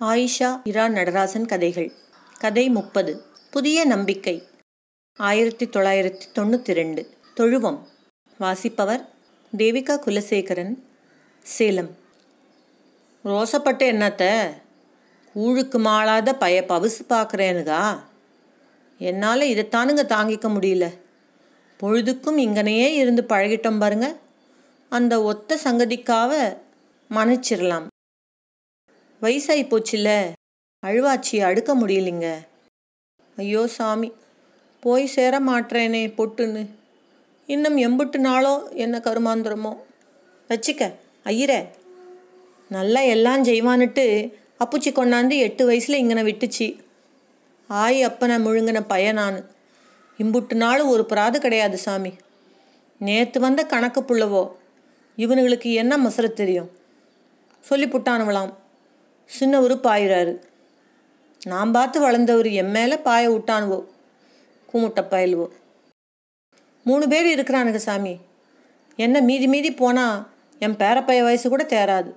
ஆயிஷா இரா நடராசன் கதைகள். கதை முப்பது. புதிய நம்பிக்கை. ஆயிரத்தி தொள்ளாயிரத்தி தொண்ணூற்றி ரெண்டு தொழுவம். வாசிப்பவர் தேவிகா குலசேகரன். சேலம். ரோசப்பட்டு என்னத்த? ஊழுக்கு மாளாத பய பவுசு பார்க்குறேனுகா என்னால் இதைத்தானுங்க தாங்கிக்க முடியல. பொழுதுக்கும் இங்கனையே இருந்து பழகிட்டோம் பாருங்க. அந்த ஒத்த சங்கதிக்காக மன்னிச்சிடலாம் வயசாகி போச்சுல்ல அழுவாச்சி அடுக்க முடியலைங்க. ஐயோ சாமி போய் சேர மாட்டேனே பொட்டுன்னு. இன்னும் எம்புட்டு நாளோ என்ன கருமாந்திரமோ. வச்சுக்க ஐயரே நல்லா எல்லாம் செய்வான்னுட்டு அப்புச்சி கொண்டாந்து எட்டு வயசில் இங்கனை விட்டுச்சு. ஆய் அப்பனை முழுங்கின பையன் நான் இம்புட்டு நாள் ஒரு பிராது கிடையாது சாமி. நேற்று வந்த கணக்கு புள்ளவோ. இவனுங்களுக்கு என்ன மசர தெரியும்? சொல்லி புட்டானுவலாம் சின்னவர் பாயிறாரு. நான் பார்த்து வளர்ந்தவர் என் மேலே பாய விட்டானுவோ கூமுட்டை பயலுவோ. மூணு பேர் இருக்கிறானுங்க சாமி. என்ன மீதி மீதி போனால் என் பேரப்பைய வயசு கூட தேராது.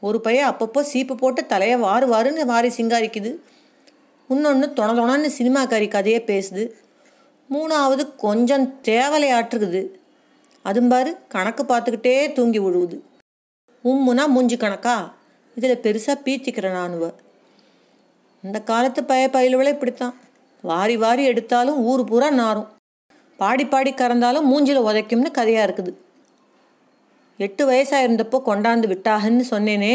ஒரு பையன் அப்பப்போ சீப்பு போட்டு தலையை வாரு வாருன்னு வாரி சிங்காரிக்குது. இன்னொன்று தொண தொணன்னு சினிமாக்காரி கதையே பேசுது. மூணாவது கொஞ்சம் தேவலையாற்றுக்குது அதுவும் பாரு கணக்கு பார்த்துக்கிட்டே தூங்கி விழுவுது உம்முனா மூஞ்சி கணக்கா? இதில் பெருசாக பீத்திக்கிறேன் நானுவ இந்த காலத்து பய பயிலுவளை இப்படித்தான். வாரி வாரி எடுத்தாலும் ஊர் பூரா நாரும். பாடி பாடி கறந்தாலும் மூஞ்சில் உதைக்கும்னு கதையாக இருக்குது. எட்டு வயசாக இருந்தப்போ கொண்டாந்து விட்டாகன்னு சொன்னேனே.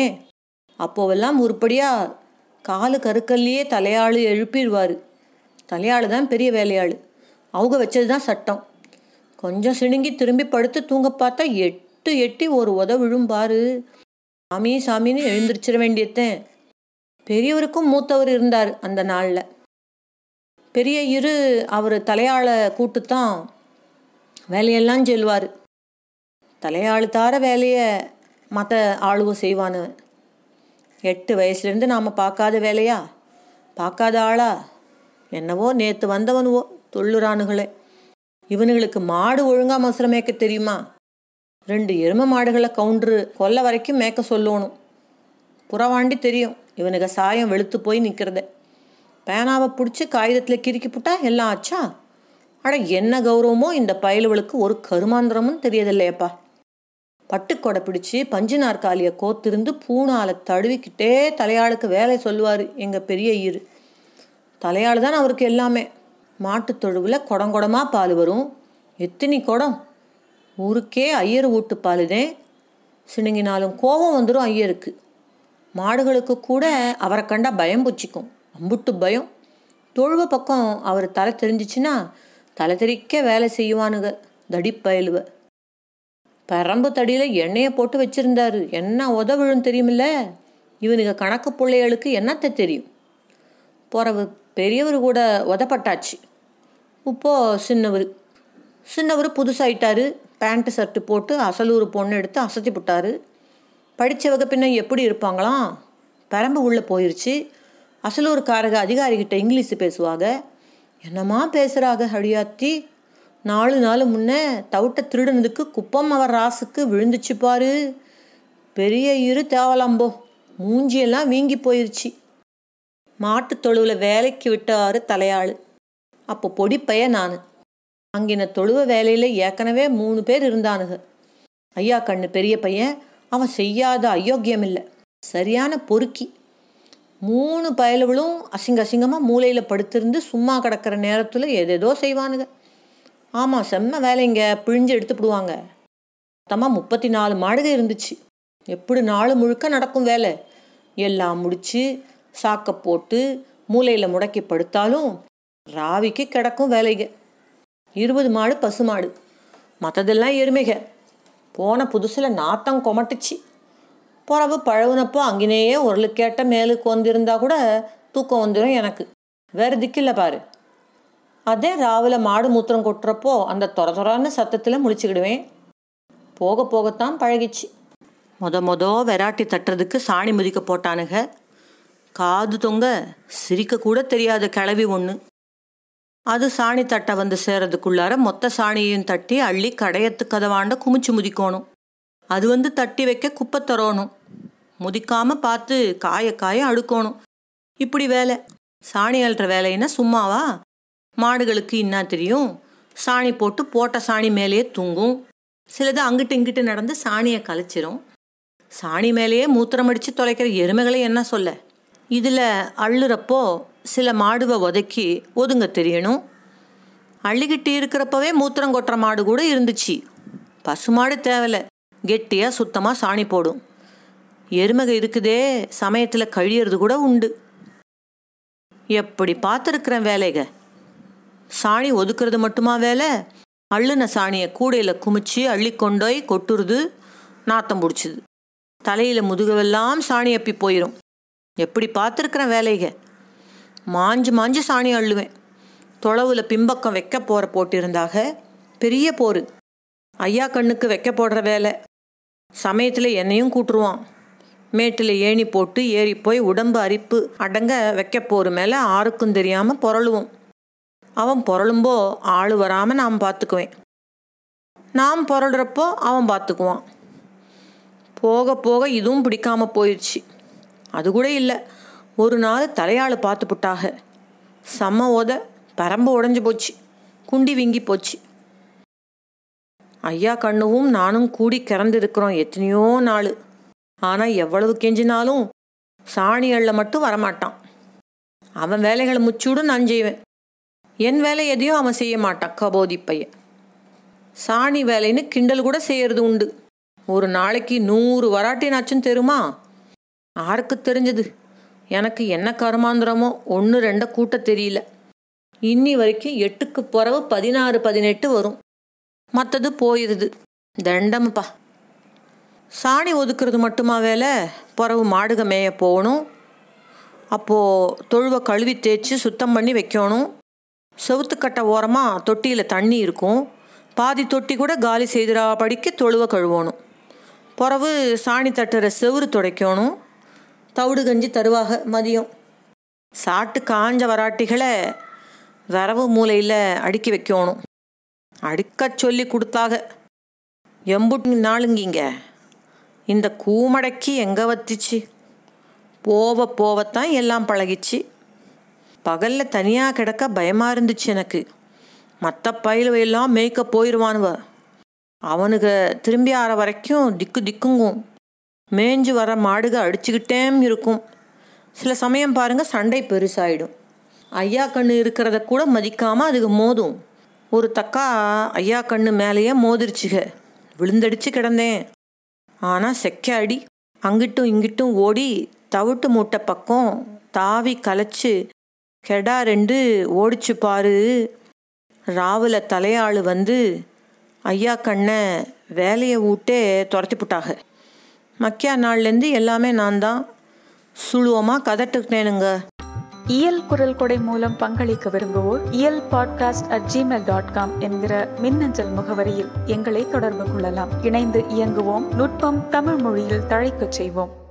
அப்போவெல்லாம் உருப்படியாக காலு கருக்கல்லையே தலையாளு எழுப்பிடுவார். தலையாளு தான் பெரிய வேலையாள். அவங்க வச்சது தான் சட்டம். கொஞ்சம் சிணுங்கி திரும்பி படுத்து தூங்க பார்த்தா எட்டு எட்டி ஒரு உத விழும்பாரு. சாமி சாமின்னு எழுந்திரிச்சிட வேண்டியத்தேன். பெரியவருக்கும் மூத்தவர் இருந்தார் அந்த நாளில். பெரிய இரு அவர் தலையாள கூட்டுத்தான் வேலையெல்லாம் சொல்லுவார் தலையாளு தார வேலையை மற்ற ஆளுவோ செய்வானு. எட்டு வயசுலேருந்து நாம் பார்க்காத வேலையா? பார்க்காத ஆளா? என்னவோ நேற்று வந்தவனுவோ தொள்ளுறானுகளே இவனுங்களுக்கு மாடு ஒழுங்காக மசுரமேக்க தெரியுமா? ரெண்டு எரும மாடுகளை கவுண்டரு கொல்ல வரைக்கும் மேய்க்க சொல்லணும். புறவாண்டி தெரியும். இவனுக்கு சாயம் வெளுத்து போய் நிற்கிறத பேனாவை பிடிச்சி காகிதத்தில் கிறுக்கி புட்டா எல்லாம் ஆச்சா? அட என்ன கௌரவமோ இந்த பயலுவளுக்கு ஒரு கருமாந்திரமும் தெரியதில்லையப்பா. பட்டுக்கொடை பிடிச்சி பஞ்சு நாற்காலியை கோத்திருந்து பூணால தழுவிக்கிட்டே தலையாளுக்கு வேலை சொல்லுவார் எங்கள் பெரிய ஈர். தலையாள் தான் அவருக்கு எல்லாமே. மாட்டுத் தொழுவில் குடங்குடமாக பால் வரும். எத்தினி குடம்? ஊருக்கே ஐயர் வீட்டு பாலுதேன் சிணுங்கினாலும் கோபம் வந்துடும் ஐயருக்கு. மாடுகளுக்கு கூட அவரை கண்டா பயம் பூச்சிக்கும். அம்புட்டு பயம். தொழுவ பக்கம் அவர் தலை தெரிஞ்சிச்சுன்னா தலை தெறிக்க வேலை செய்வானுங்க. தடிப்பயலுவ. பரம்பு தடியில் எண்ணெயை போட்டு வச்சிருந்தாரு. என்ன உதவிழும் தெரியுமில்ல? இவனுங்க கணக்கு பிள்ளைகளுக்கு என்னத்தை தெரியும்? பிறவு பெரியவர் கூட உதப்பட்டாச்சு. இப்போ சின்னவர். சின்னவர் புதுசாயிட்டாரு. பேண்ட்டு ஷர்ட்டு போட்டு அசலூர் பொண்ணு எடுத்து அசத்தி போட்டாரு. படித்தவங்க பின்ன எப்படி இருப்பாங்களாம்? பரம்பு உள்ளே போயிடுச்சு அசலூர்காரக அதிகாரிகிட்ட இங்கிலீஷ் பேசுவாங்க என்னம்மா பேசுகிறாங்க ஹடியாத்தி? நாலு நாள் முன்னே தவிட்ட திருடுனதுக்கு குப்பம் அவர் ராசுக்கு விழுந்துச்சு பாரு. பெரிய இரு தேவலாம்போ மூஞ்சியெல்லாம் வீங்கி போயிருச்சு. மாட்டுத் தொழுவில் வேலைக்கு விட்டாரு தலையாள். அப்போ பொடிப்பைய நான். அங்கின தொழுவ வேலையில் ஏற்கனவே மூணு பேர் இருந்தானுங்க. ஐயா கண்ணு பெரிய பையன் அவன் செய்யாத அயோக்கியம் இல்லை. சரியான பொறுக்கி. மூணு பயல்களும் அசிங்க அசிங்கமாக மூளையில் படுத்திருந்து சும்மா கிடக்கிற நேரத்தில் எதேதோ செய்வானுங்க. ஆமாம் செம்ம வேலைங்க பிழிஞ்சு எடுத்துப்பிடுவாங்க மொத்தமாக முப்பத்தி நாலு மாடுகள் இருந்துச்சு. எப்படி நாள் முழுக்க நடக்கும் வேலை? எல்லாம் முடித்து சாக்கை போட்டு மூளையில் முடக்கி படுத்தாலும் ராவிக்கு கிடக்கும் வேலைகள் இருபது மாடு பசு மாடு. மற்றதெல்லாம் எருமைக. போன புதுசில் நாத்தம் கொமட்டுச்சு. புறவு பழகுனப்போ அங்கேயே உரலுக்கேட்ட மேலுக்கு வந்திருந்தா கூட தூக்கம் வந்துடும் எனக்கு. வேறு திக்கில்ல பாரு. அதே ராவில் மாடு மூத்திரம் கொட்டுறப்போ அந்த தொர தொரான சத்தத்தில் முழிச்சுக்கிடுவேன். போக போகத்தான் பழகிச்சு. மொத மொத வெராட்டி தட்டுறதுக்கு சாணி முதிக்க போட்டானுங்க காது தொங்க சிரிக்க கூட தெரியாத கிளவி ஒன்று அது சாணி தட்டை வந்து சேரதுக்குள்ளார மொத்த சாணியையும் தட்டி அள்ளி கடையத்து கதவாண்ட குமிச்சு முதிக்கணும். அது வந்து தட்டி வைக்க குப்பை தரணும் முதிக்காம பார்த்து காய காய அடுக்கணும் இப்படி வேலை. சாணி அல்ற வேலைன்னா சும்மாவா? மாடுகளுக்கு என்ன தெரியும்? சாணி போட்டு போட்ட சாணி மேலேயே தூங்கும். சிலது அங்கிட்டு இங்கிட்டு நடந்து சாணியை கலைச்சிரும். சாணி மேலேயே மூத்திரம் அடித்து தொலைக்கிற எருமைகளை என்ன சொல்ல? இதில் அள்ளுறப்போ சில மாடுவை ஒதுக்கி ஒதுங்க தெரியணும். அள்ளிக்கிட்டு இருக்கிறப்பவே மூத்திரம் கொட்டுற மாடு கூட இருந்துச்சு. பசுமாடு தேவையில்ல கெட்டியாக சுத்தமாக சாணி போடும். எருமகை இருக்குதே சமயத்தில் கழியறது கூட உண்டு. எப்படி பார்த்துருக்குறேன் வேலைக? சாணி ஒதுக்குறது மட்டுமா வேலை? அள்ளுன சாணியை கூடையில் குமிச்சு அள்ளி கொண்டோய் கொட்டுறது நாத்தம் பிடிச்சிது. தலையில் முதுகவெல்லாம் சாணி அப்பி போயிடும் எப்படி பார்த்துருக்குறேன் வேலைக மாஞ்சு மாஞ்சு சாணி அள்ளுவேன். தொளவில் பின்பக்கம் வைக்க போகிற போட்டிருந்தாக பெரிய போர். ஐயா கண்ணுக்கு வைக்க போடுற வேலை. சமயத்தில் என்னையும் கூட்டுருவான். மேட்டில் ஏணி போட்டு ஏறி போய் உடம்பு அரிப்பு அடங்க வைக்க போகிற மேலே ஆருக்கும் தெரியாமல் புரளுவோம் அவன் புரளும்போ ஆள் வராமல் நாம் பார்த்துக்குவேன் நாம் புரளுறப்போ அவன் பார்த்துக்குவான் போக போக இதுவும் பிடிக்காம போயிடுச்சு அது கூட இல்லை. ஒரு நாள் தலையாள் பார்த்து புட்டாக. செம்ம ஓத பரம்பு உடஞ்சி போச்சு. குண்டி வீங்கி போச்சு. ஐயா கண்ணுவும் நானும் கூடி கிறந்திருக்கிறோம் எத்தனையோ நாள். ஆனால் எவ்வளவு கெஞ்சினாலும் சாணி மட்டும் வரமாட்டான். அவன் வேலைகளை முச்சூடும் நான் செய்வேன். என் வேலை எதையும் அவன் செய்ய மாட்டான் கபோதி பையன். சாணி வேலைன்னு கிண்டல் கூட செய்யறது உண்டு. ஒரு நாளைக்கு நூறு வராட்டினாச்சும் தெருமா யாருக்கு தெரிஞ்சது. எனக்கு என்ன கருமாந்திரமோ ஒன்று ரெண்ட கூட்ட தெரியல. இன்னி வரைக்கும் எட்டுக்கு பிறவு பதினாறு பதினெட்டு வரும். மற்றது போயிடுது தண்டம்ப்பா. சாணி ஒதுக்குறது மட்டுமா வேலை? பிறவு மாடுக மேய போகணும். அப்போது தொழுவை கழுவி தேய்ச்சி சுத்தம் பண்ணி வைக்கணும். செவுத்துக்கட்டை ஓரமாக தொட்டியில் தண்ணி இருக்கும். பாதி தொட்டி கூட காலி செய்திரா படிக்க தொழுவை கழுவணும். பிறவு சாணி தட்டுற செவுறு துடைக்கணும். தவிடு கஞ்சி தருவாக மதியம். சாட்டு காஞ்ச வராட்டிகளை வரவு மூலையில் அடுக்கி வைக்கணும். அடுக்க சொல்லி கொடுத்தாக. எம்புட்டு நாளுங்கிங்க. இந்த கூமடக்கி எங்கே வத்திச்சு? போவ போவத்தான் எல்லாம் பழகிச்சு. பகலில் தனியாக கிடக்க பயமாக இருந்துச்சு எனக்கு. மற்ற பயிலுவையெல்லாம் எல்லாம் மேய்க்க போயிடுவானுவ அவனுக்கு திரும்பி ஆற வரைக்கும் திக்கு திக்குங்கும். மேய்ஞ்சு வர மாடுக அடிச்சுக்கிட்டே இருக்கும். சில சமயம் பாருங்க சண்டை பெருசாயிடும். ஐயா கண்ணு இருக்கிறத கூட மதிக்காமல் அதுக்கு மோதும். ஒரு தக்கா ஐயா கண்ணு மேலேயே மோதிருச்சுக. விழுந்தடிச்சு கிடந்தேன். ஆனால் செக்க அடி. அங்கிட்டும் இங்கிட்டும் ஓடி தவிட்டு மூட்டை பக்கம் தாவி கலைச்சு கெடா ரெண்டு ஓடிச்சு பாரு. ராவில் தலையாள் வந்து ஐயா கண்ணை வேலையை விட்டே துரத்தி புட்டாக மக்கியா நாள்லேருந்து எல்லாமே நான் தான் சுழுவமாக கதட்டுக்கிட்டேனுங்க. இயல் குரல் கொடை மூலம் பங்களிக்க விரும்புவோர் இயல் podcast at Gmail dot com என்கிற மின்னஞ்சல் முகவரியில் எங்களை தொடர்பு கொள்ளலாம். இணைந்து இயங்குவோம் நுட்பம் தமிழ் மொழியில் தழைக்கச் செய்வோம்.